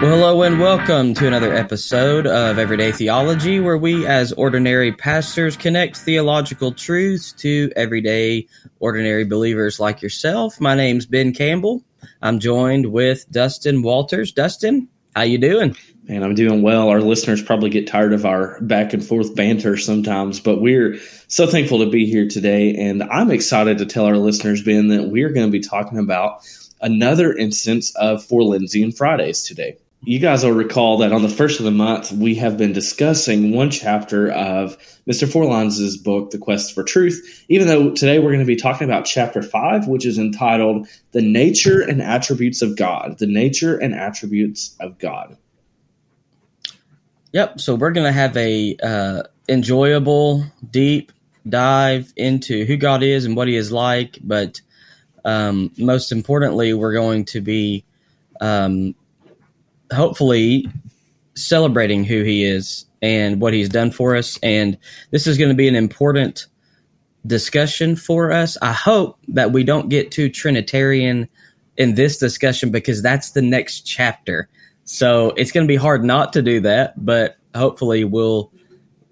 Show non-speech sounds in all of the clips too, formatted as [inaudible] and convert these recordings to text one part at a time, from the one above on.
Well, hello and welcome to another episode of Everyday Theology, where we, as ordinary pastors, connect theological truths to everyday, ordinary believers like yourself. My name's Ben Campbell. I'm joined with Dustin Walters. Dustin, how you doing? Man, I'm doing well. Our listeners probably get tired of our back and forth banter sometimes, but we're so thankful to be here today. And I'm excited to tell our listeners, Ben, that we're going to be talking about another instance of Forlines and Fridays today you guys will recall that on the first of the month, we have been discussing one chapter of Mr. Forlines' book, The Quest for Truth, even though today we're going to be talking about chapter five, which is entitled The Nature and Attributes of God. The Nature and Attributes of God. Yep. So we're going to have a uh, enjoyable, deep dive into who God is and what he is like. But um, most importantly, we're going to be um, hopefully celebrating who he is and what he's done for us. And this is going to be an important discussion for us. I hope that we don't get too Trinitarian in this discussion because that's the next chapter. So it's going to be hard not to do that, but hopefully we'll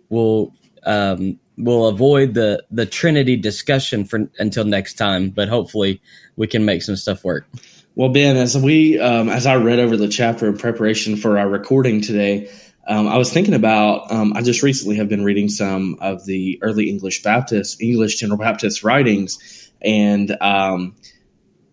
we'll um, we'll avoid the the Trinity discussion for until next time. But hopefully we can make some stuff work. Well, Ben, as we um, as I read over the chapter in preparation for our recording today, um, I was thinking about. Um, I just recently have been reading some of the early English Baptist, English General Baptist writings, and um,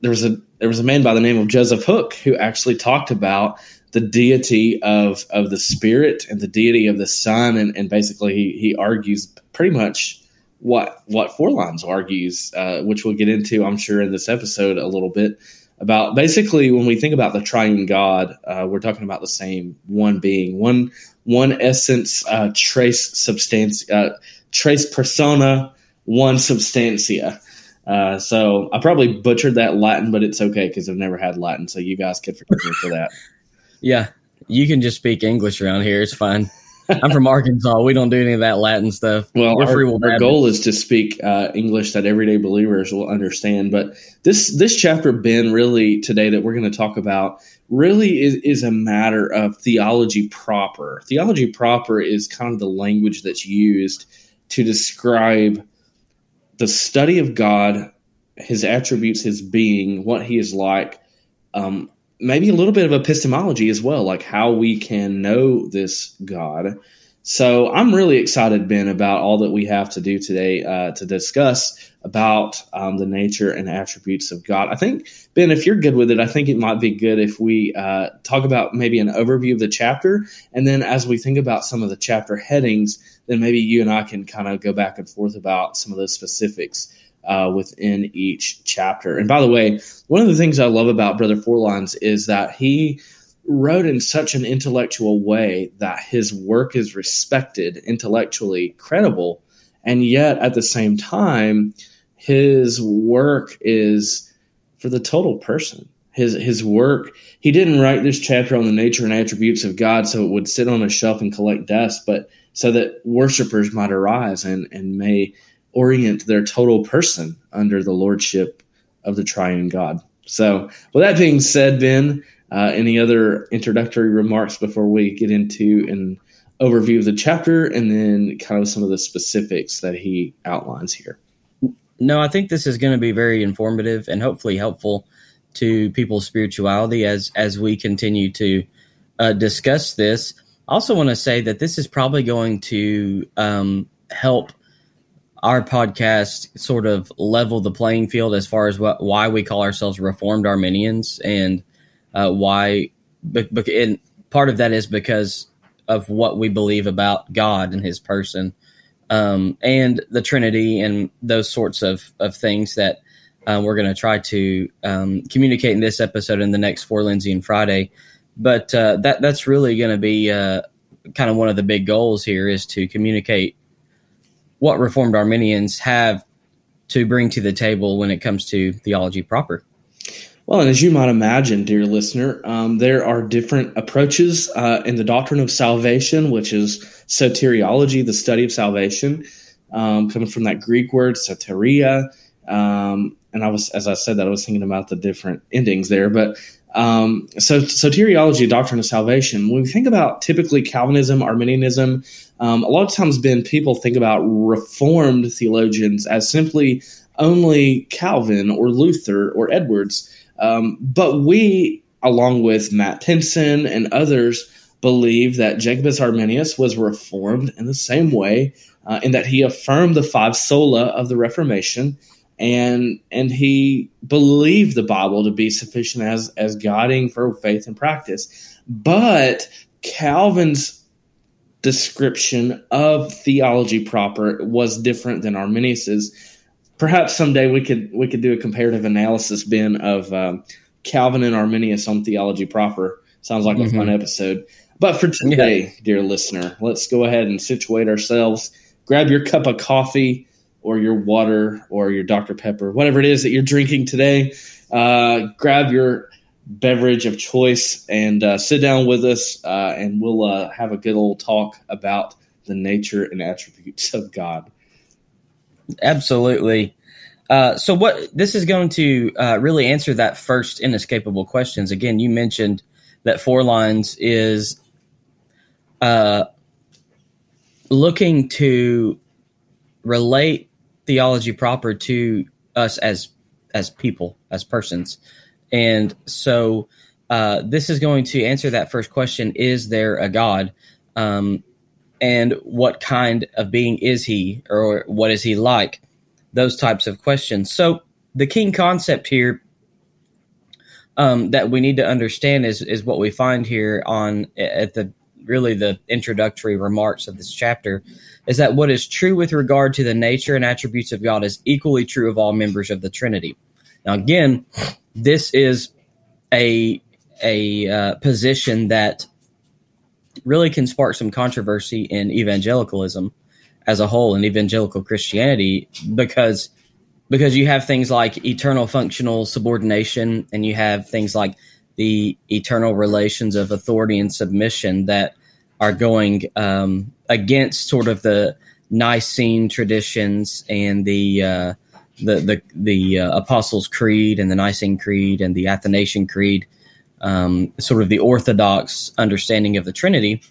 there was a there was a man by the name of Joseph Hooke who actually talked about the deity of of the Spirit and the deity of the Son, and, and basically he, he argues pretty much what what Forlines argues, uh, which we'll get into, I'm sure, in this episode a little bit about basically when we think about the triune God, uh, we're talking about the same one being, one one essence, uh, tres substance, uh, tres persona, one substantia. Uh, so I probably butchered that Latin, but it's okay because I've never had Latin, so you guys can forgive me for that. [laughs] Yeah, you can just speak English around here; it's fine. I'm from Arkansas. We don't do any of that Latin stuff. Well, We're our, our goal is to speak uh, English that everyday believers will understand. But this this chapter, Ben, really today that we're going to talk about, really is, is a matter of theology proper. Theology proper is kind of the language that's used to describe the study of God, His attributes, His being, what He is like. Um, maybe a little bit of epistemology as well, like how we can know this God. So I'm really excited, Ben, about all that we have to do today uh, to discuss about um, the nature and attributes of God. I think, Ben, if you're good with it, I think it might be good if we uh, talk about maybe an overview of the chapter, and then as we think about some of the chapter headings, then maybe you and I can kind of go back and forth about some of the specifics uh, within each chapter. And by the way, one of the things I love about Brother Forlines is that he wrote in such an intellectual way that his work is respected, intellectually credible, and yet at the same time, his work is for the total person. His his work, he didn't write this chapter on the nature and attributes of God so it would sit on a shelf and collect dust, but so that worshipers might arise and, and may orient their total person under the lordship of the triune God. So, with that being said, Ben, uh, any other introductory remarks before we get into an overview of the chapter and then kind of some of the specifics that he outlines here? No, I think this is going to be very informative and hopefully helpful to people's spirituality as as we continue to uh, discuss this. I also want to say that this is probably going to um, help our podcast sort of level the playing field as far as what why we call ourselves Reformed Arminians and uh, why. And part of that is because of what we believe about God and His person, um, and the Trinity and those sorts of of things that um, we're going to try to um, communicate in this episode and the next Forlines and Friday. But uh, that that's really going to be uh, kind of one of the big goals here is to communicate what Reformed Arminians have to bring to the table when it comes to theology proper. Well, and as you might imagine, dear listener, um, there are different approaches uh, in the doctrine of salvation, which is soteriology, the study of salvation, um, coming from that Greek word soteria. Um, and I was, as I said that, I was thinking about the different endings there. But Um, so, soteriology, doctrine of salvation. When we think about typically Calvinism, Arminianism, um, a lot of times, Ben, people think about Reformed theologians as simply only Calvin or Luther or Edwards. Um, but we, along with Matt Pinson and others, believe that Jacobus Arminius was reformed in the same way, uh, in that he affirmed the five sola of the Reformation, and and he believed the Bible to be sufficient as as guiding for faith and practice. But Calvin's description of theology proper was different than Arminius's. Perhaps someday we could we could do a comparative analysis, Ben, of um, Calvin and Arminius on theology proper. Sounds like mm-hmm. a fun episode. But for today, yeah. dear listener, let's go ahead and situate ourselves. Grab your cup of coffee or your water or your Dr. Pepper, whatever it is that you're drinking today. Uh, grab your beverage of choice and uh, sit down with us, uh, and we'll uh, have a good old talk about the nature and attributes of God. Absolutely. Uh, so, what this is going to uh, really answer that first inescapable questions. Again, you mentioned that Forlines is looking to relate theology proper to us as as people, as persons. And so uh, this is going to answer that first question Is there a God? Um, and what kind of being is he, or what is he like? Those types of questions. So the key concept here um, that we need to understand is is what we find here on at the really the introductory remarks of this chapter is that what is true with regard to the nature and attributes of God is equally true of all members of the Trinity. Now, again, this is a a uh, position that really can spark some controversy in evangelicalism as a whole and evangelical Christianity because because you have things like eternal functional subordination and you have things like the eternal relations of authority and submission that are going um, against sort of the Nicene traditions and the uh, the the, the uh, Apostles' Creed and the Nicene Creed and the Athanasian Creed, um, sort of the Orthodox understanding of the Trinity.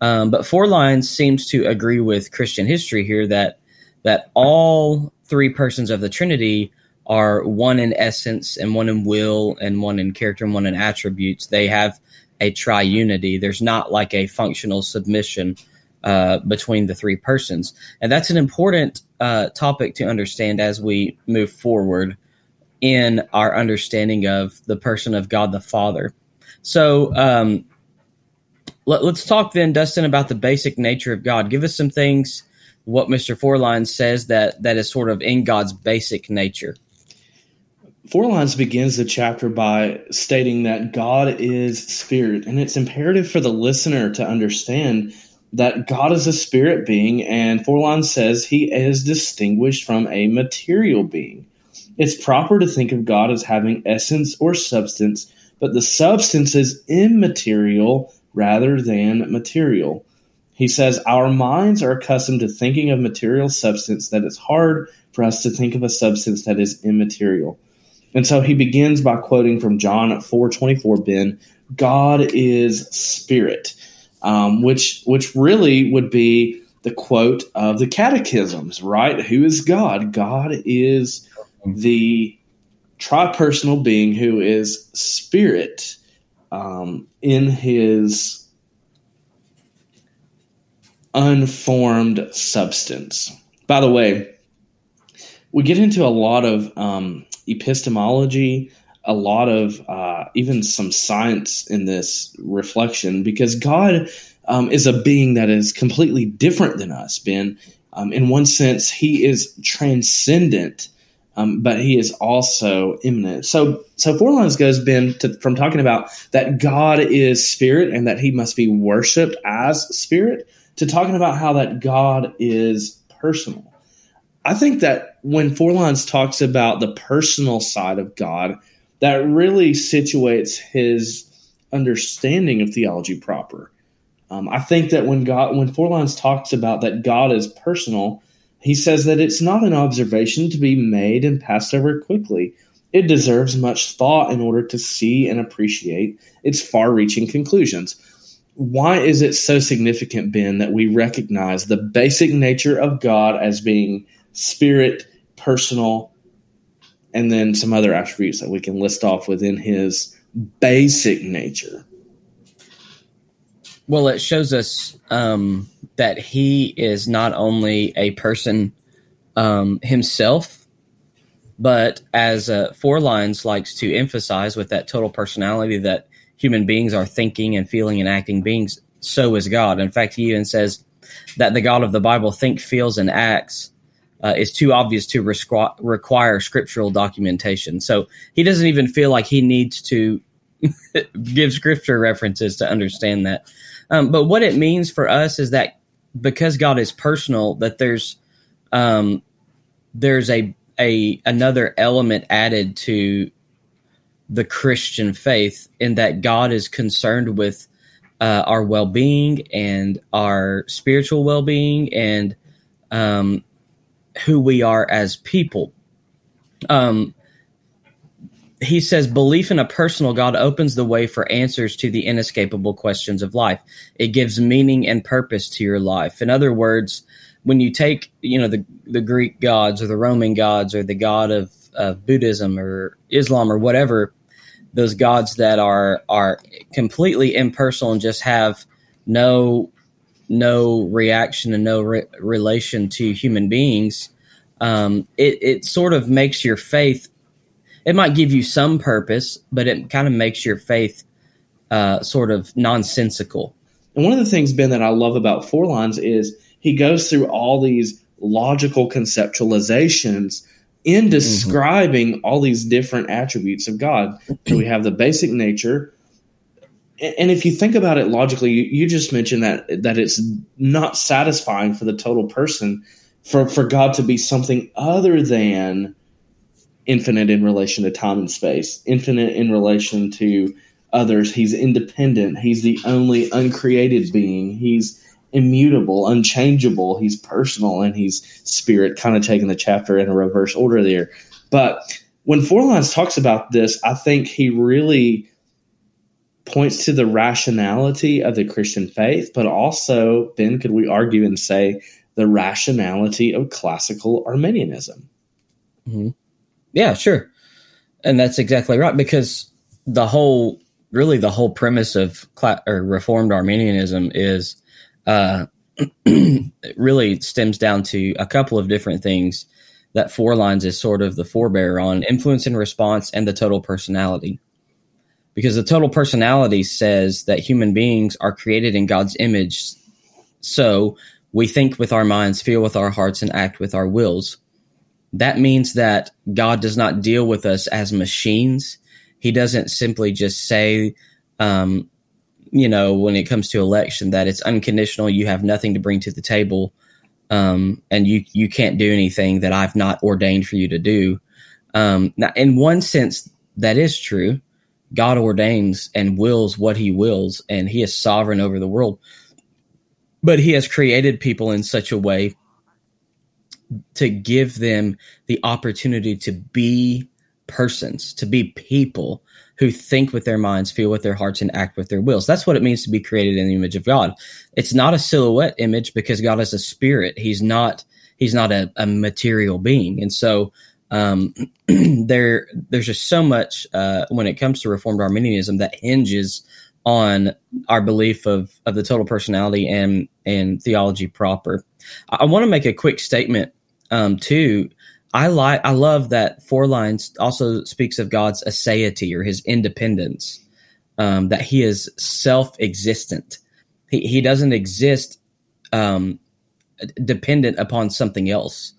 Um, but Forlines seems to agree with Christian history here that that all three persons of the Trinity are one in essence and one in will and one in character and one in attributes. They have a triunity. There's not like a functional submission uh, between the three persons. And that's an important uh, topic to understand as we move forward in our understanding of the person of God the Father. So um, let, us talk then, Dustin, about the basic nature of God. Give us some things, what Mr. Forlines says that that is sort of in God's basic nature. Forlines begins the chapter by stating that God is spirit, and it's imperative for the listener to understand that God is a spirit being, and Forlines says he is distinguished from a material being. It's proper to think of God as having essence or substance, but the substance is immaterial rather than material. He says, Our minds are accustomed to thinking of material substance that it's hard for us to think of a substance that is immaterial. And so he begins by quoting from John 4:24, Ben, God is spirit um, which which really would be the quote of the catechisms, right? Who is God? God is the tripersonal being who is spirit um, in his unformed substance. By the way, we get into a lot of um, epistemology a lot of uh, even some science in this reflection because God um, is a being that is completely different than us, Ben. Um, in one sense, he is transcendent, um, but he is also immanent. So, so Forlines goes, Ben, to, from talking about that God is spirit and that he must be worshipped as spirit to talking about how that God is personal. I think that when Forlines talks about the personal side of God, that really situates his understanding of theology proper. Um, I think that when God, when Forlines talks about that God is personal, he says that it's not an observation to be made and passed over quickly. it deserves much thought in order to see and appreciate its far reaching conclusions. Why is it so significant, Ben, that we recognize the basic nature of God as being spirit, personal, and then some other attributes that we can list off within his basic nature? Well, it shows us um, that he is not only a person um, himself, but as uh, Forlines likes to emphasize with that total personality that human beings are thinking and feeling and acting beings, so is God. In fact, he even says that the God of the Bible think, feels, and acts uh, is too obvious to resqu- require scriptural documentation. So he doesn't even feel like he needs to [laughs] give scripture references to understand that. Um, but what it means for us is that because God is personal, that there's um, there's a a another element added to the Christian faith in that God is concerned with uh, our well being and our spiritual well being and um, who we are as people. Um, he says belief in a personal God opens the way for answers to the inescapable questions of life. It gives meaning and purpose to your life. In other words, when you take, you know, the, the Greek gods or the Roman gods or the god of, of Buddhism or Islam or whatever, those gods that are are completely impersonal and just have no no reaction and no re- relation to human beings, um, it, it sort of makes your faith it might give you some purpose, but it kind of makes your faith uh, sort of nonsensical. And one of the things, Ben, that I love about Forlines is he goes through all these logical conceptualizations in mm-hmm. describing mm-hmm. all these different attributes of God. So we have the basic nature. And if you think about it logically, you, you just mentioned that that it's not satisfying for the total person for, for God to be something other than infinite in relation to time and space, infinite in relation to others. He's independent. He's the only uncreated being. He's immutable, unchangeable. He's personal and he's spirit, kind of taking the chapter in a reverse order there. But when Forlines talks about this, I think he really points to the rationality of the Christian faith, but also, Ben, could we argue and say the rationality of classical Arminianism? Mm-hmm. Yeah, sure. And that's exactly right because the whole, really, the whole premise of cla- or Reformed Arminianism is uh, [clears throat] really stems down to a couple of different things that Forlines is sort of the forebearer on influence and response and the total personality. Because the total personality says that human beings are created in God's image. So we think with our minds, feel with our hearts, and act with our wills that means that God does not deal with us as machines. He doesn't simply just say, um, you know, when it comes to election, that it's unconditional. You have nothing to bring to the table, um, and you you can't do anything that I've not ordained for you to do. Um, now, in one sense, that is true. God ordains and wills what He wills, and He is sovereign over the world. But He has created people in such a way to give them the opportunity to be persons, to be people who think with their minds, feel with their hearts, and act with their wills. That's what it means to be created in the image of God. It's not a silhouette image because God is a spirit. He's not he's not a, a material being. And so um, [clears throat] there there's just so much uh, when it comes to Reformed Arminianism that hinges on our belief of of the total personality and and theology proper. I, I want to make a quick statement um, too. I like I love that Forlines also speaks of God's aseity or his independence. Um, that he is self-existent. He he doesn't exist um, dependent upon something else.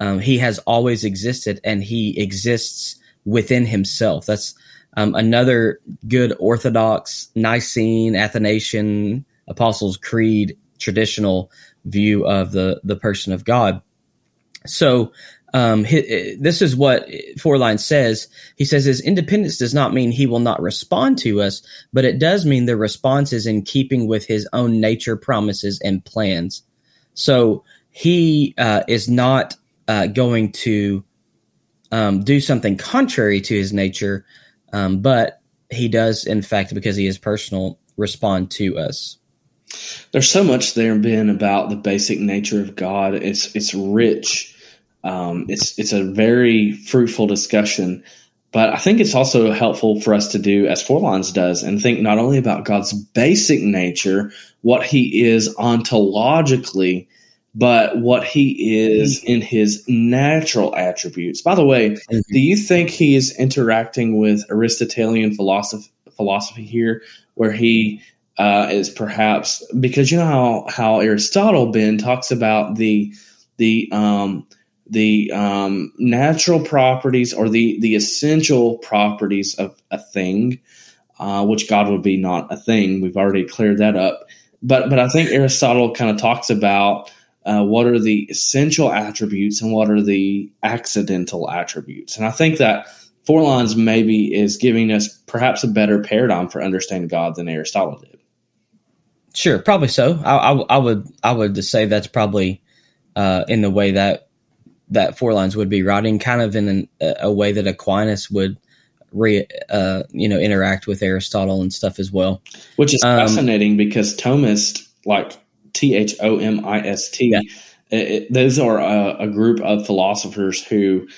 Um, he has always existed, and he exists within himself. That's um, another good Orthodox Nicene Athanasian Apostles' Creed traditional view of the the person of God. So um, this is what Forlines says. He says his independence does not mean he will not respond to us, but it does mean the response is in keeping with his own nature, promises, and plans. So he uh, is not uh, going to um, do something contrary to his nature, um, but he does, in fact, because he is personal, respond to us. There's so much there, Ben, about the basic nature of God. It's it's rich. Um, it's it's a very fruitful discussion, but I think it's also helpful for us to do as Forlines does and think not only about God's basic nature, what He is ontologically, but what He is in His natural attributes. By the way, mm-hmm. do you think He is interacting with Aristotelian philosophy philosophy here, where He uh, is perhaps because you know how how Aristotle Ben talks about the the um, the um, natural properties or the the essential properties of a thing, uh, which God would be not a thing. We've already cleared that up, but but I think Aristotle kind of talks about. Uh, what are the essential attributes and what are the accidental attributes? And I think that Forlines maybe is giving us perhaps a better paradigm for understanding God than Aristotle did. Sure, probably so. I, I, I would I would say that's probably uh, in the way that that Forlines would be writing, kind of in an, a way that Aquinas would re, uh, you know interact with Aristotle and stuff as well. Which is um, fascinating because Thomist, like T H O M I S T, those are a, a, group of philosophers who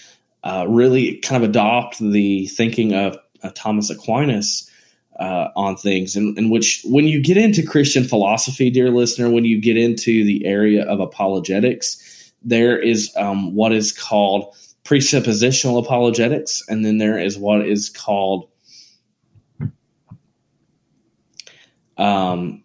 uh, really kind of adopt the thinking of Thomas Aquinas uh, on things, in, in which when you get into Christian philosophy, dear listener, when you get into the area of apologetics, there is um, what is called presuppositional apologetics, and then there is what is called um,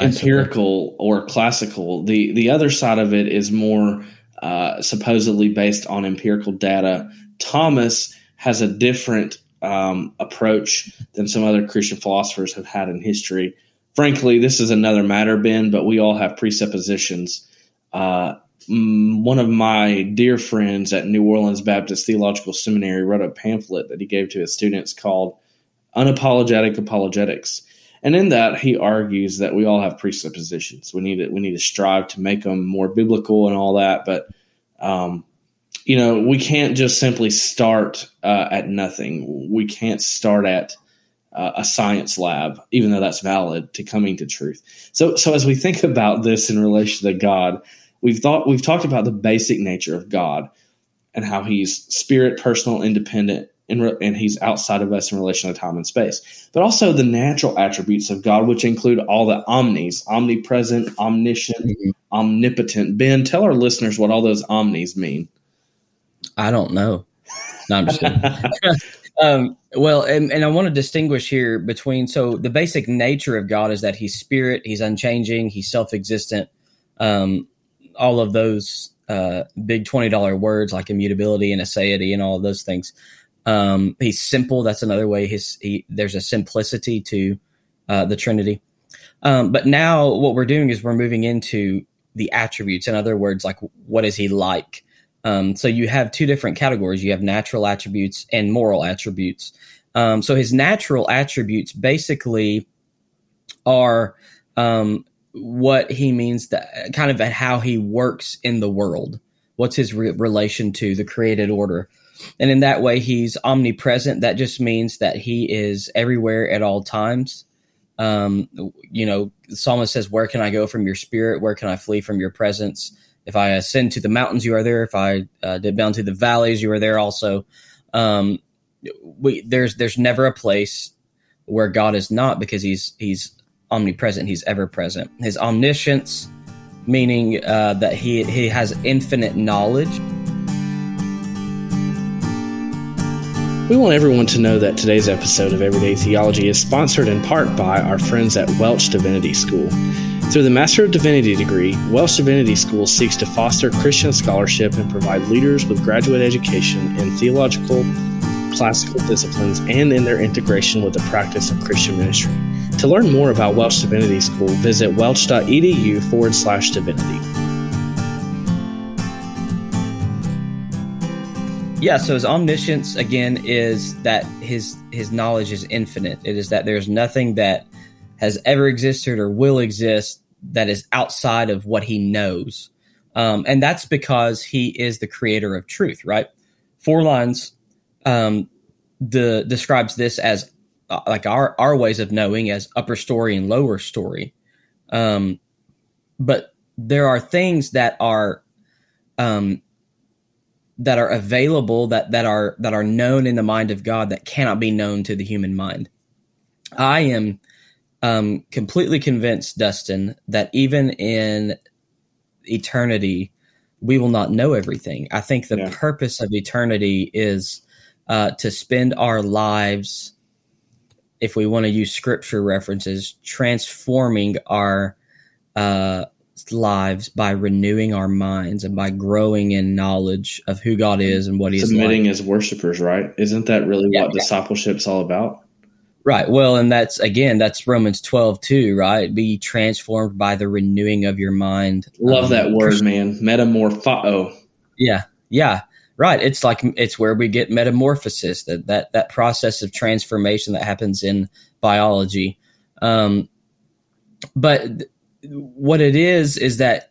empirical or classical. The the other side of it is more uh, supposedly based on empirical data. Thomas has a different um, approach than some other Christian philosophers have had in history. Frankly, this is another matter, Ben, but we all have presuppositions. Uh, one of my dear friends at New Orleans Baptist Theological Seminary wrote a pamphlet that he gave to his students called Unapologetic Apologetics. And in that, he argues that we all have presuppositions. We need to, we need to strive to make them more biblical and all that. But um, you know, we can't just simply start uh, at nothing. We can't start at uh, a science lab, even though that's valid to coming to truth. So, so as we think about this in relation to God, we've thought we've talked about the basic nature of God and how He's spirit, personal, independent, re- and He's outside of us in relation to time and space. But also the natural attributes of God, which include all the omnis, omnipresent, omniscient, mm-hmm. omnipotent. Ben, tell our listeners what all those omnis mean. I don't know. No, I'm just [laughs] um, well, and, and I want to distinguish here between so the basic nature of God is that He's spirit, He's unchanging, He's self existent. Um, all of those uh, big twenty dollar words like immutability and aseity and all of those things. Um, he's simple. That's another way. His he, there's a simplicity to uh, the Trinity. Um, but now what we're doing is we're moving into the attributes. In other words, like what is he like? Um, so you have two different categories. You have natural attributes and moral attributes. Um, so his natural attributes basically are um, what he means that kind of how he works in the world. What's his re- relation to the created order? And in that way, he's omnipresent. That just means that he is everywhere at all times. Um, you know, psalmist says, Where can I go from your spirit? Where can I flee from your presence? If I ascend to the mountains, you are there. If I uh, dip down to the valleys, you are there also. Um, we, there's there's never a place where God is not because he's he's omnipresent. He's ever present. His omniscience, meaning uh, that he he has infinite knowledge. We want everyone to know that today's episode of Everyday Theology is sponsored in part by our friends at Welch Divinity School. Through the Master of Divinity degree, Welch Divinity School seeks to foster Christian scholarship and provide leaders with graduate education in theological, classical disciplines and in their integration with the practice of Christian ministry. To learn more about Welch Divinity School, visit welch.edu forward slash divinity. Yeah, so his omniscience again is that his his knowledge is infinite. It is that there's nothing that has ever existed or will exist that is outside of what he knows. Um, and that's because he is the creator of truth, right? Forlines um, the describes this as uh, like our our ways of knowing as upper story and lower story. Um, but there are things that are um, that are available that that are that are known in the mind of God that cannot be known to the human mind. I am um, completely convinced, Dustin, that even in eternity, we will not know everything. I think the yeah. purpose of eternity is uh, to spend our lives, if we want to use scripture references, transforming our uh, lives by renewing our minds and by growing in knowledge of who God is and what He is. submitting like. as worshipers. Right? Isn't that really yeah, what yeah. discipleship's all about? Right. Well, and that's again, that's Romans 12 too, right? Be transformed by the renewing of your mind. Love um, that word, man. Metamorpho. Yeah. Yeah. Right. It's like it's where we get metamorphosis, that that that process of transformation that happens in biology. Um, but what it is is that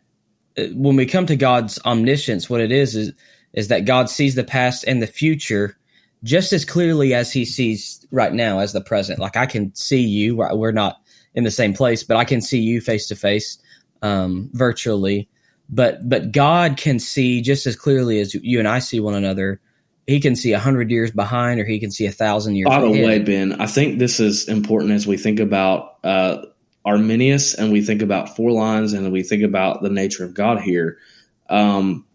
uh, when we come to God's omniscience, what it is is is that God sees the past and the future just as clearly as He sees right now as the present. Like I can see you. We're not in the same place, but I can see you face to face, um, virtually but but God can see just as clearly as you and I see one another. He can see a hundred years behind, or he can see a thousand years. By the way, Ben, I think this is important as we think about uh, Arminius and we think about Forlines and we think about the nature of God here. Um,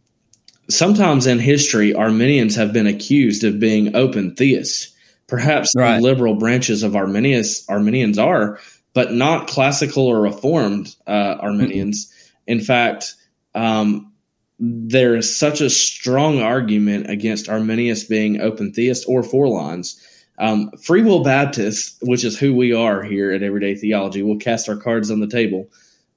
sometimes in history, Arminians have been accused of being open theists. Perhaps right. the liberal branches of Arminius Arminians are, but not classical or reformed uh, Arminians. Mm-hmm. In fact, um, there is such a strong argument against Arminius being open theist or Forlines. Um, Free Will Baptists, which is who we are here at Everyday Theology, will cast our cards on the table.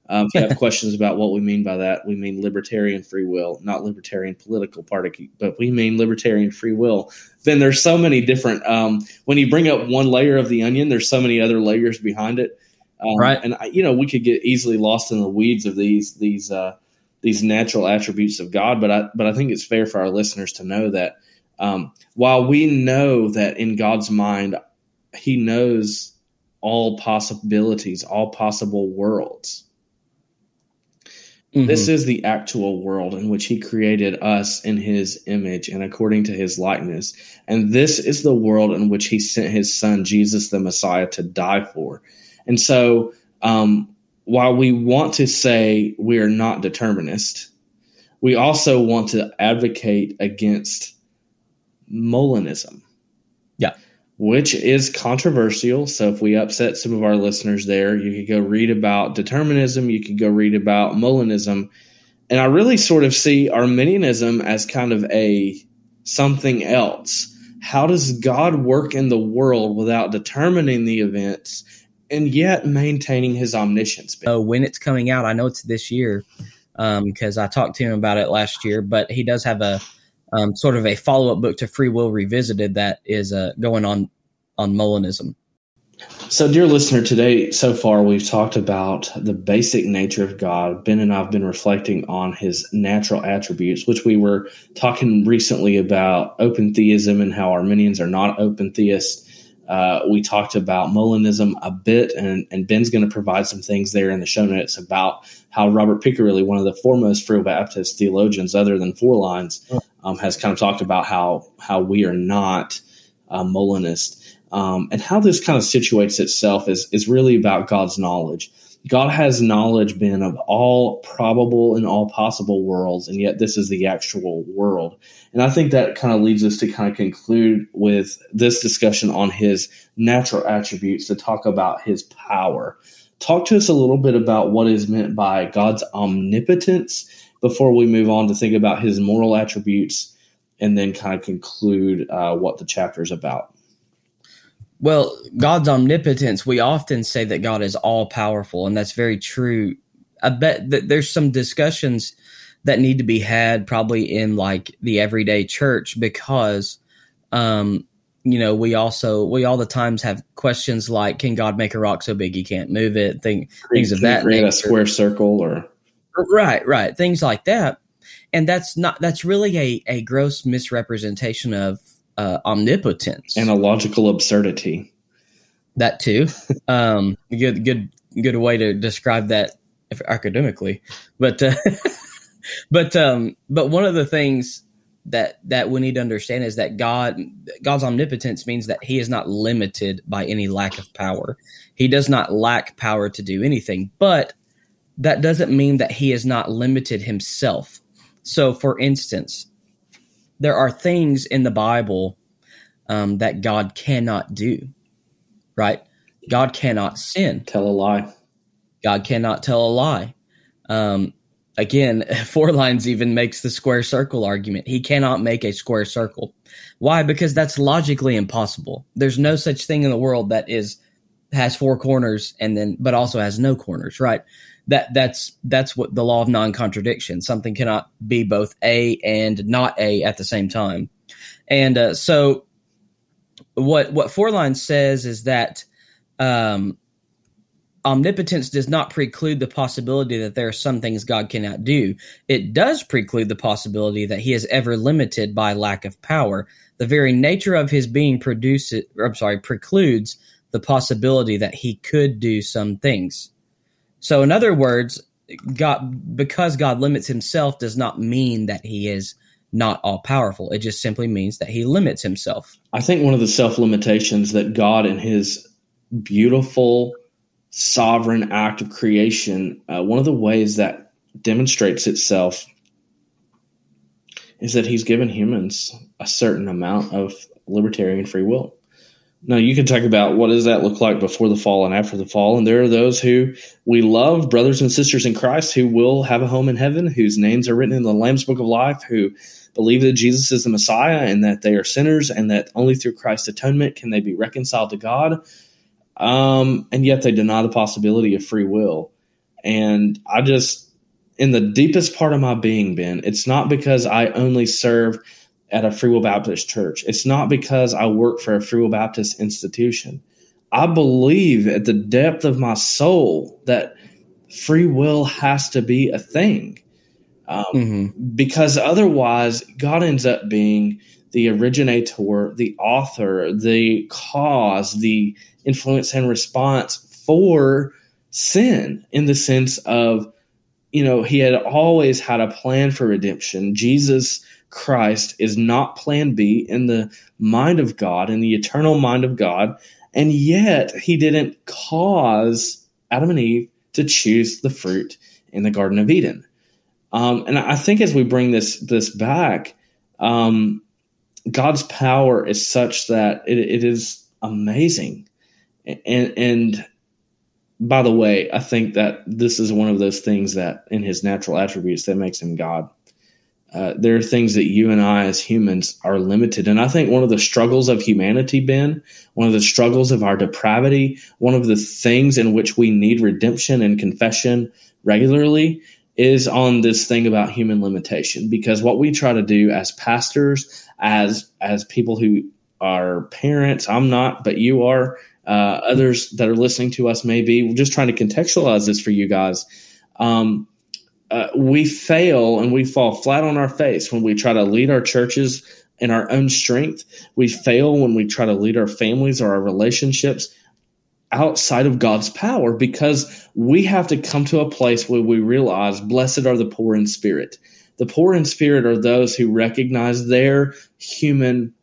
Um, if you have [laughs] questions about what we mean by that, we mean libertarian free will, not libertarian political party, but we mean libertarian free will. Then there's so many different. Um, when you bring up one layer of the onion, there's so many other layers behind it. Um, right. And you know we could get easily lost in the weeds of these these uh, these natural attributes of God. But I but I think it's fair for our listeners to know that um, while we know that in God's mind, He knows all possibilities, all possible worlds. Mm-hmm. This is the actual world in which he created us in his image and according to his likeness. And this is the world in which he sent his son, Jesus the Messiah, to die for. And so, um, while we want to say we are not determinist, we also want to advocate against Molinism. Yeah. Which is controversial. So if we upset some of our listeners there, you could go read about determinism, you could go read about Molinism. And I really sort of see Arminianism as kind of a something else. How does God work in the world without determining the events and yet maintaining his omniscience. Oh, when it's coming out, I know it's this year because um, I talked to him about it last year. But he does have a um, sort of a follow up book to Free Will Revisited that is uh, going on on Molinism. So, dear listener, today so far we've talked about the basic nature of God. Ben and I have been reflecting on his natural attributes, which we were talking recently about open theism and how Arminians are not open theists. Uh, we talked about Molinism a bit, and, and Ben's going to provide some things there in the show notes about how Robert Picirilli, one of the foremost Free Baptist theologians, other than Forlines, um, has kind of talked about how how we are not uh, Molinist, um, and how this kind of situates itself is is really about God's knowledge. God has knowledge been of all probable and all possible worlds, and yet this is the actual world. And I think that kind of leads us to kind of conclude with this discussion on his natural attributes to talk about his power. Talk to us a little bit about what is meant by God's omnipotence before we move on to think about his moral attributes and then kind of conclude uh, what the chapter is about. Well, God's omnipotence, we often say that God is all powerful, and that's very true. I bet that there's some discussions that need to be had probably in like the everyday church because um you know we also we all the times have questions like can god make a rock so big he can't move it thing things of that create nature. a square circle or right right things like that and that's not that's really a a gross misrepresentation of uh, omnipotence and a logical absurdity. That too. [laughs] um, good good good way to describe that academically, but uh, [laughs] but um, but one of the things that that we need to understand is that God God's omnipotence means that he is not limited by any lack of power. He does not lack power to do anything, but that doesn't mean that he is not limited himself. So for instance, there are things in the Bible um, that God cannot do. Right? God cannot sin. Tell a lie. God cannot tell a lie. Um, again, [laughs] Forlines even makes the square circle argument. He cannot make a square circle. Why? Because that's logically impossible. There's no such thing in the world that is has four corners and then but also has no corners, right? That that's that's what the law of non-contradiction. Something cannot be both A and not A at the same time. And uh, so what what Forlines says is that um, omnipotence does not preclude the possibility that there are some things God cannot do. It does preclude the possibility that he is ever limited by lack of power. The very nature of his being produces, I'm sorry, precludes the possibility that he could do some things. So, in other words, God, because God limits himself, does not mean that he is not all powerful. It just simply means that he limits himself. I think one of the self limitations that God, in his beautiful sovereign act of creation, uh, one of the ways that demonstrates itself is that he's given humans a certain amount of libertarian free will. Now, you can talk about what does that look like before the fall and after the fall. And there are those who we love, brothers and sisters in Christ, who will have a home in heaven, whose names are written in the Lamb's Book of Life, who believe that Jesus is the Messiah and that they are sinners and that only through Christ's atonement can they be reconciled to God um, and yet they deny the possibility of free will. And I just, in the deepest part of my being, Ben, it's not because I only serve at a Free Will Baptist church. It's not because I work for a Free Will Baptist institution. I believe at the depth of my soul that free will has to be a thing. Um, mm-hmm. Because otherwise, God ends up being the originator, the author, the cause, the influence and response for sin in the sense of, you know, he had always had a plan for redemption. Jesus Christ is not plan B in the mind of God, in the eternal mind of God. And yet he didn't cause Adam and Eve to choose the fruit in the Garden of Eden. Um, and I think as we bring this this back, um, God's power is such that it, it is amazing and and by the way, I think that this is one of those things that in his natural attributes that makes him God. Uh, there are things that you and I as humans are limited. And I think one of the struggles of humanity, Ben, one of the struggles of our depravity, one of the things in which we need redemption and confession regularly is on this thing about human limitation. Because what we try to do as pastors, as as people who are parents, I'm not, but you are, uh, others that are listening to us may be. We're just trying to contextualize this for you guys. Um, uh, we fail and we fall flat on our face when we try to lead our churches in our own strength. We fail when we try to lead our families or our relationships outside of God's power because we have to come to a place where we realize blessed are the poor in spirit. The poor in spirit are those who recognize their human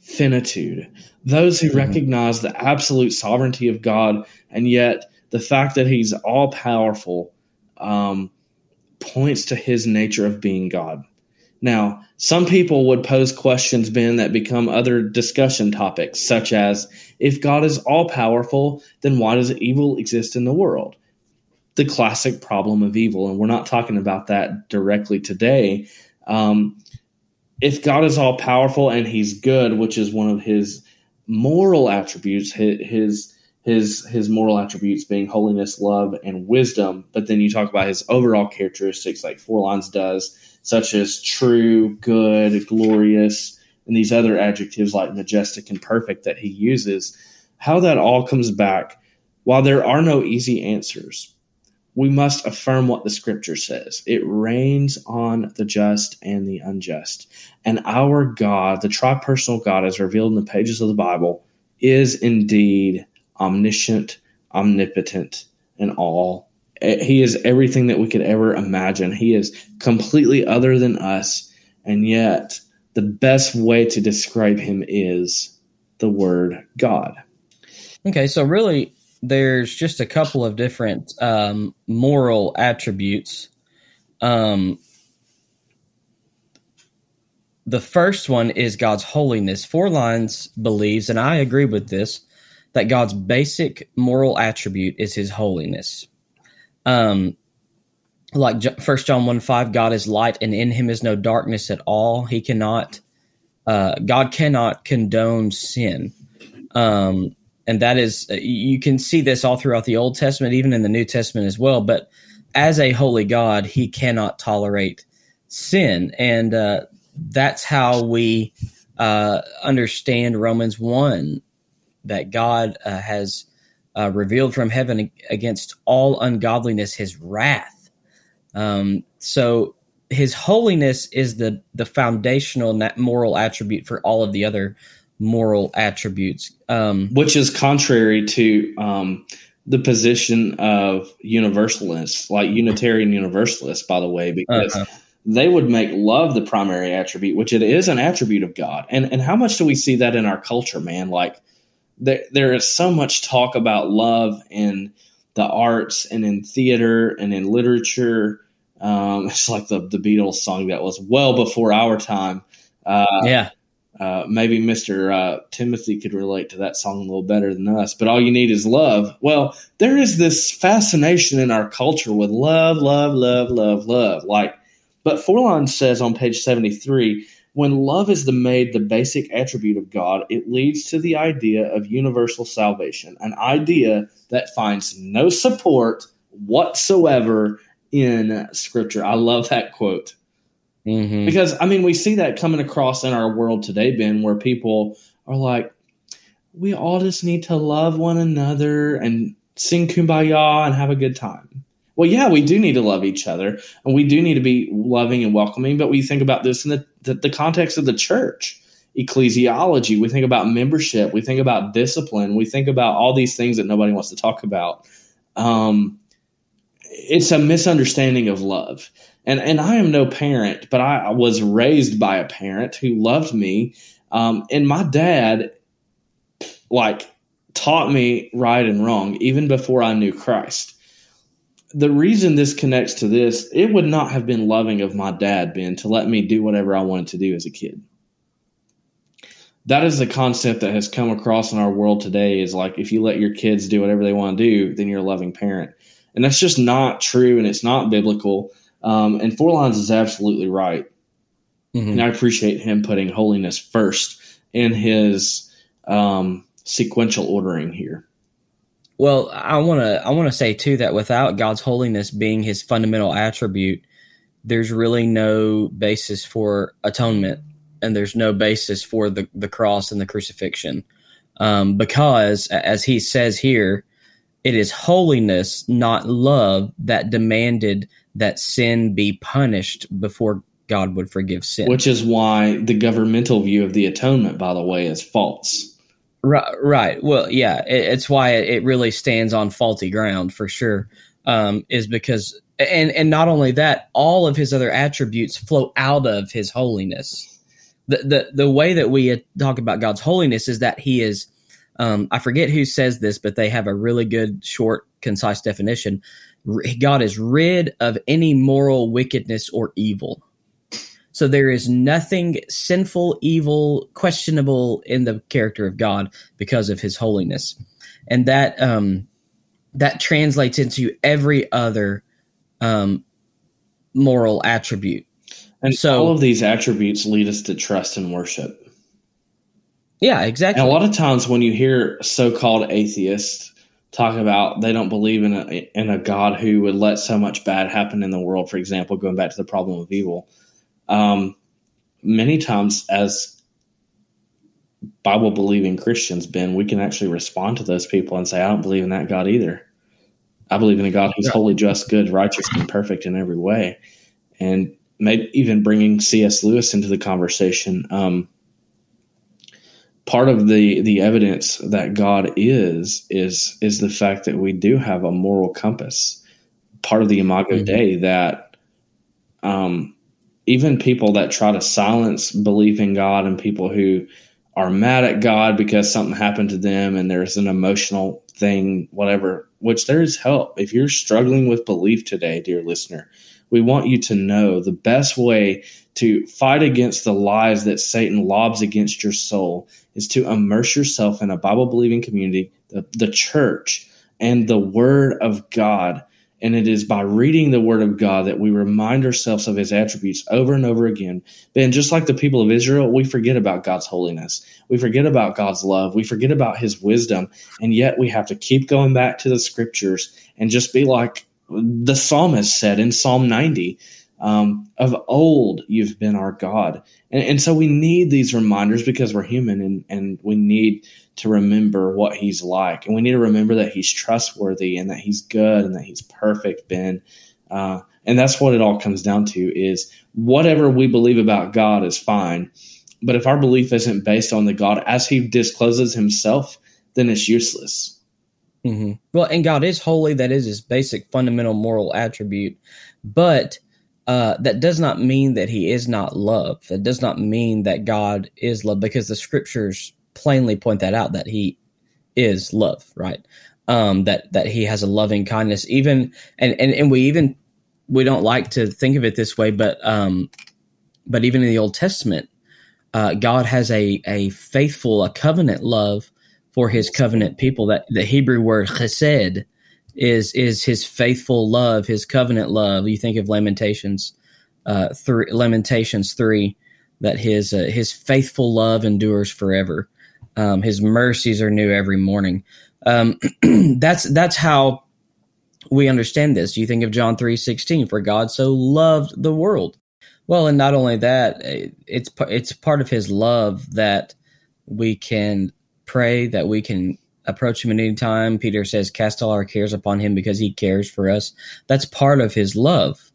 finitude, those who mm-hmm. recognize the absolute sovereignty of God, and yet the fact that He's all powerful um, points to His nature of being God. Now, some people would pose questions, Ben, that become other discussion topics, such as if God is all powerful, then why does evil exist in the world? The classic problem of evil, and we're not talking about that directly today. Um, if God is all powerful and He's good, which is one of His moral attributes, his his his his moral attributes being holiness, love, and wisdom. But then you talk about his overall characteristics, like Forlines does, such as true, good, glorious, and these other adjectives like majestic and perfect that he uses. How that all comes back, while there are no easy answers, we must affirm what the scripture says. It rains on the just and the unjust. And our God, the tripersonal God as revealed in the pages of the Bible, is indeed omniscient, omnipotent, and all. He is everything that we could ever imagine. He is completely other than us. And yet, the best way to describe him is the word God. Okay, so really, there's just a couple of different um, moral attributes. Um, the first one is God's holiness. Forlines believes, and I agree with this, that God's basic moral attribute is his holiness. Um, like First John 1 5, God is light and in him is no darkness at all. He cannot, uh, God cannot condone sin. Um, and that is uh, you can see this all throughout the Old Testament, even in the New Testament as well. But as a holy God, He cannot tolerate sin, and uh, that's how we uh, understand Romans one that God uh, has uh, revealed from heaven against all ungodliness His wrath. Um, so His holiness is the the foundational moral attribute for all of the other moral attributes, um, which is contrary to um, the position of universalists, like Unitarian Universalists, by the way, because uh-huh. they would make love the primary attribute, which it is an attribute of God. And and how much do we see that in our culture, man? Like there there is so much talk about love in the arts and in theater and in literature. Um, [laughs] it's like the the Beatles song that was well before our time. Uh, yeah uh, maybe Mr. Uh, Timothy could relate to that song a little better than us, but all you need is love. Well, there is this fascination in our culture with love, love, love, love, love. Like, but Forlines says on page 73 when love is the made the basic attribute of God, it leads to the idea of universal salvation, an idea that finds no support whatsoever in Scripture. I love that quote. Mm-hmm. Because I mean, we see that coming across in our world today, Ben, where people are like, we all just need to love one another and sing kumbaya and have a good time. Well, yeah, we do need to love each other and we do need to be loving and welcoming, but we think about this in the, the, the context of the church, ecclesiology. We think about membership. We think about discipline. We think about all these things that nobody wants to talk about. Um, it's a misunderstanding of love and and I am no parent, but I was raised by a parent who loved me, um, and my dad, like, taught me right and wrong even before I knew Christ. The reason this connects to this, it would not have been loving of my dad, Ben, to let me do whatever I wanted to do as a kid. That is a concept that has come across in our world today. Is like if you let your kids do whatever they want to do, then you're a loving parent, and that's just not true, and it's not biblical. Um, and Forlines is absolutely right. Mm-hmm. And I appreciate him putting holiness first in his um, sequential ordering here. Well, I want to I want to say too that without God's holiness being his fundamental attribute, there's really no basis for atonement and there's no basis for the, the cross and the crucifixion. Um, because as he says here, it is holiness, not love, that demanded that sin be punished before God would forgive sin. Which is why the governmental view of the atonement, by the way, is false. Right. Right. Well, yeah, it, it's why it, really stands on faulty ground for sure. Um, is because and and not only that, all of his other attributes flow out of his holiness. The the the way that we talk about God's holiness is that He is. Um, I forget who says this, but they have a really good, short, concise definition. God is rid of any moral wickedness or evil. So there is nothing sinful, evil, questionable in the character of God because of His holiness, and that um, that translates into every other um, moral attribute. And so all of these attributes lead us to trust and worship. Yeah, exactly. And a lot of times when you hear so-called atheists talk about they don't believe in a in a God who would let so much bad happen in the world. For example, going back to the problem of evil, um, many times as Bible believing Christians, Ben, we can actually respond to those people and say, "I don't believe in that God either." I believe in a God who's holy, just, good, righteous, and perfect in every way. And maybe even bringing C.S. Lewis into the conversation. Um, part of the the evidence that God is is is the fact that we do have a moral compass. Part of the Imago mm-hmm. Dei that um, even people that try to silence belief in God and people who are mad at God because something happened to them and there's an emotional thing, whatever, which there is help. If you're struggling with belief today, dear listener, we want you to know the best way to fight against the lies that Satan lobs against your soul is to immerse yourself in a Bible believing community, the, the church, and the Word of God and it is by reading the word of God that we remind ourselves of his attributes over and over again. Ben, just like the people of Israel, we forget about God's holiness. We forget about God's love. We forget about his wisdom. And yet we have to keep going back to the scriptures and just be like the psalmist said in Psalm 90 um, of old, you've been our God. And, and so we need these reminders because we're human and, and we need to remember what he's like. And we need to remember that he's trustworthy and that he's good and that he's perfect, Ben. Uh, and that's what it all comes down to is whatever we believe about God is fine. But if our belief isn't based on the God as he discloses himself, then it's useless. Mm-hmm. Well, and God is holy. That is his basic fundamental moral attribute. But – uh, that does not mean that he is not love. That does not mean that God is love because the scriptures plainly point that out that he is love, right? Um, that that he has a loving kindness, even and and and we even we don't like to think of it this way, but um, but even in the Old Testament, uh, God has a a faithful, a covenant love for His covenant people. That the Hebrew word chesed is is his faithful love, his covenant love. You think of Lamentations, uh, three Lamentations three, that his uh, his faithful love endures forever. Um, his mercies are new every morning. Um, [clears throat] that's that's how we understand this. You think of John three sixteen, for God so loved the world. Well, and not only that, it's it's part of His love that we can pray, that we can approach him at any time. Peter says, Cast all our cares upon him because he cares for us. That's part of his love.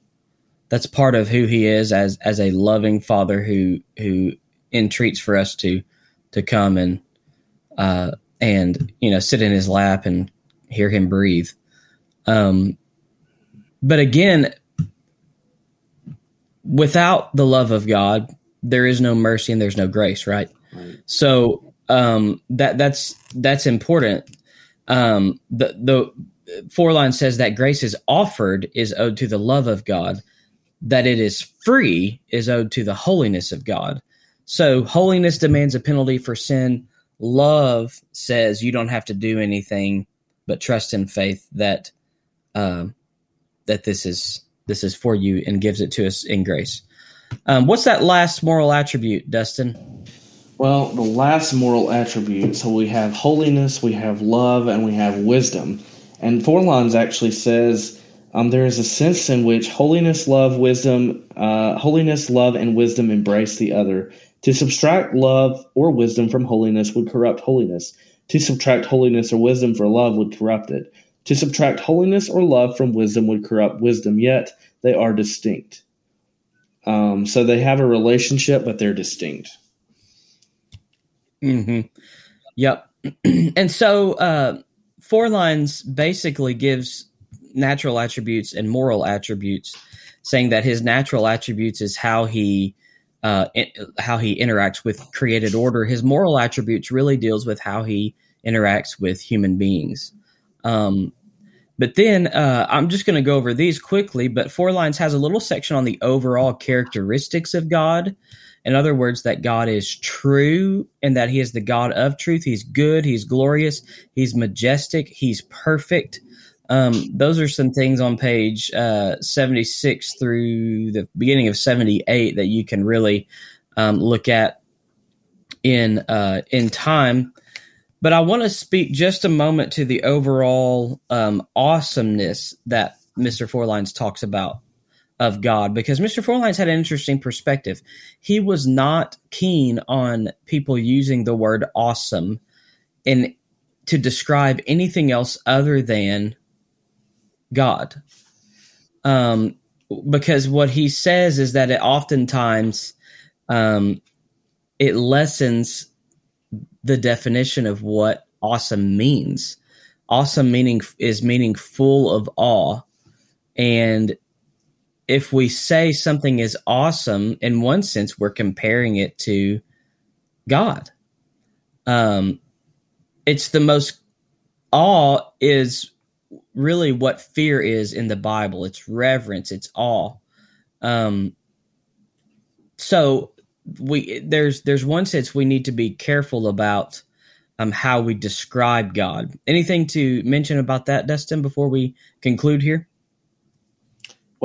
That's part of who he is as as a loving father who who entreats for us to to come and uh and you know sit in his lap and hear him breathe. Um but again without the love of God, there is no mercy and there's no grace, right? right. So um, that that's that's important. Um, the the Forlines says that grace is offered is owed to the love of God, that it is free is owed to the holiness of God. So holiness demands a penalty for sin. Love says you don't have to do anything but trust in faith that um, that this is this is for you and gives it to us in grace. Um, what's that last moral attribute, Dustin? Well, the last moral attribute. So we have holiness, we have love, and we have wisdom. And Forlines actually says um, there is a sense in which holiness, love, wisdom, uh, holiness, love, and wisdom embrace the other. To subtract love or wisdom from holiness would corrupt holiness. To subtract holiness or wisdom for love would corrupt it. To subtract holiness or love from wisdom would corrupt wisdom, yet they are distinct. Um, so they have a relationship, but they're distinct. Mm-hmm. Yep. [clears throat] and so uh, Forlines basically gives natural attributes and moral attributes, saying that his natural attributes is how he uh, how he interacts with created order. His moral attributes really deals with how he interacts with human beings. Um, but then uh, I'm just going to go over these quickly. But Forlines has a little section on the overall characteristics of God. In other words, that God is true and that He is the God of truth. He's good. He's glorious. He's majestic. He's perfect. Um, those are some things on page uh, 76 through the beginning of 78 that you can really um, look at in uh, in time. But I want to speak just a moment to the overall um, awesomeness that Mr. Forlines talks about of God because Mr. Forlines had an interesting perspective. He was not keen on people using the word awesome in to describe anything else other than God. Um, because what he says is that it oftentimes um, it lessens the definition of what awesome means. Awesome meaning is meaning full of awe. And if we say something is awesome, in one sense, we're comparing it to God. Um, it's the most awe is really what fear is in the Bible. It's reverence, it's awe. Um, so we there's there's one sense we need to be careful about um how we describe God. Anything to mention about that, Dustin, before we conclude here?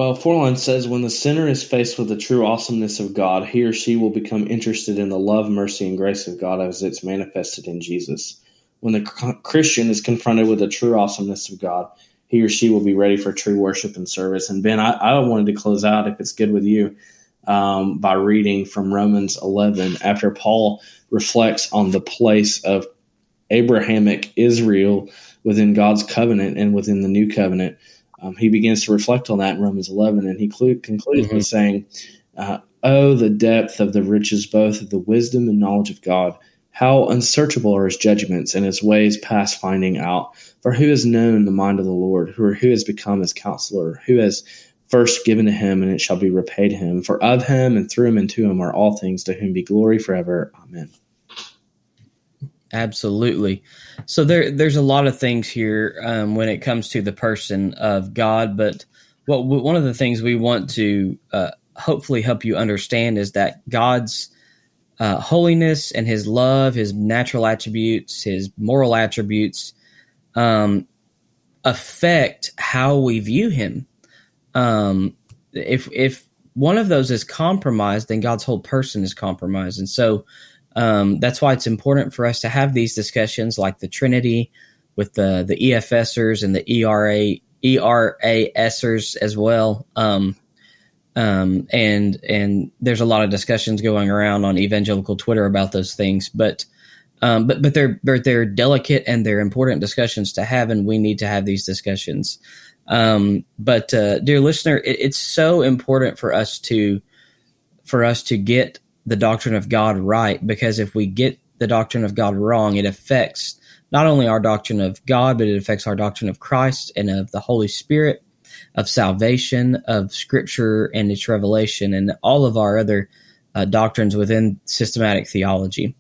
Well, Forlines says when the sinner is faced with the true awesomeness of God, he or she will become interested in the love, mercy, and grace of God as it's manifested in Jesus. When the Christian is confronted with the true awesomeness of God, he or she will be ready for true worship and service. And Ben, I, I wanted to close out, if it's good with you, um, by reading from Romans 11 after Paul reflects on the place of Abrahamic Israel within God's covenant and within the new covenant. Um, he begins to reflect on that in Romans 11, and he clu- concludes mm-hmm. with saying, uh, Oh, the depth of the riches both of the wisdom and knowledge of God! How unsearchable are his judgments, and his ways past finding out! For who has known the mind of the Lord? Who, who has become his counselor? Who has first given to him, and it shall be repaid him? For of him, and through him, and to him are all things, to whom be glory forever. Amen. Absolutely. So there, there's a lot of things here um, when it comes to the person of God, but what one of the things we want to uh, hopefully help you understand is that God's uh, holiness and His love, His natural attributes, His moral attributes, um, affect how we view Him. Um, if if one of those is compromised, then God's whole person is compromised, and so um, that's why it's important for us to have these discussions like the Trinity with the the EFSers and the ERA ERASers as well. Um, um, and and there's a lot of discussions going around on evangelical Twitter about those things, but um, but but they're, they're they're delicate and they're important discussions to have, and we need to have these discussions. Um, but uh, dear listener, it, it's so important for us to for us to get the doctrine of God right because if we get the doctrine of God wrong, it affects not only our doctrine of God, but it affects our doctrine of Christ and of the Holy Spirit, of salvation, of Scripture and its revelation, and all of our other uh, doctrines within systematic theology.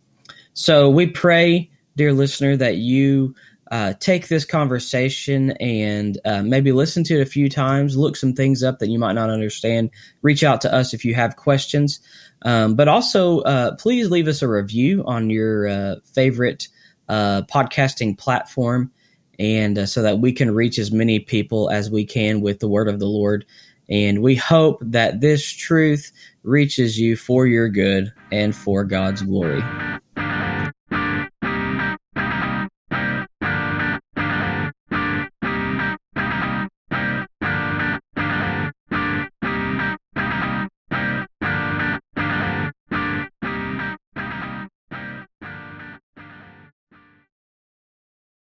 So we pray, dear listener, that you uh, take this conversation and uh, maybe listen to it a few times, look some things up that you might not understand. Reach out to us if you have questions. Um, but also, uh, please leave us a review on your uh, favorite uh, podcasting platform, and uh, so that we can reach as many people as we can with the word of the Lord. And we hope that this truth reaches you for your good and for God's glory.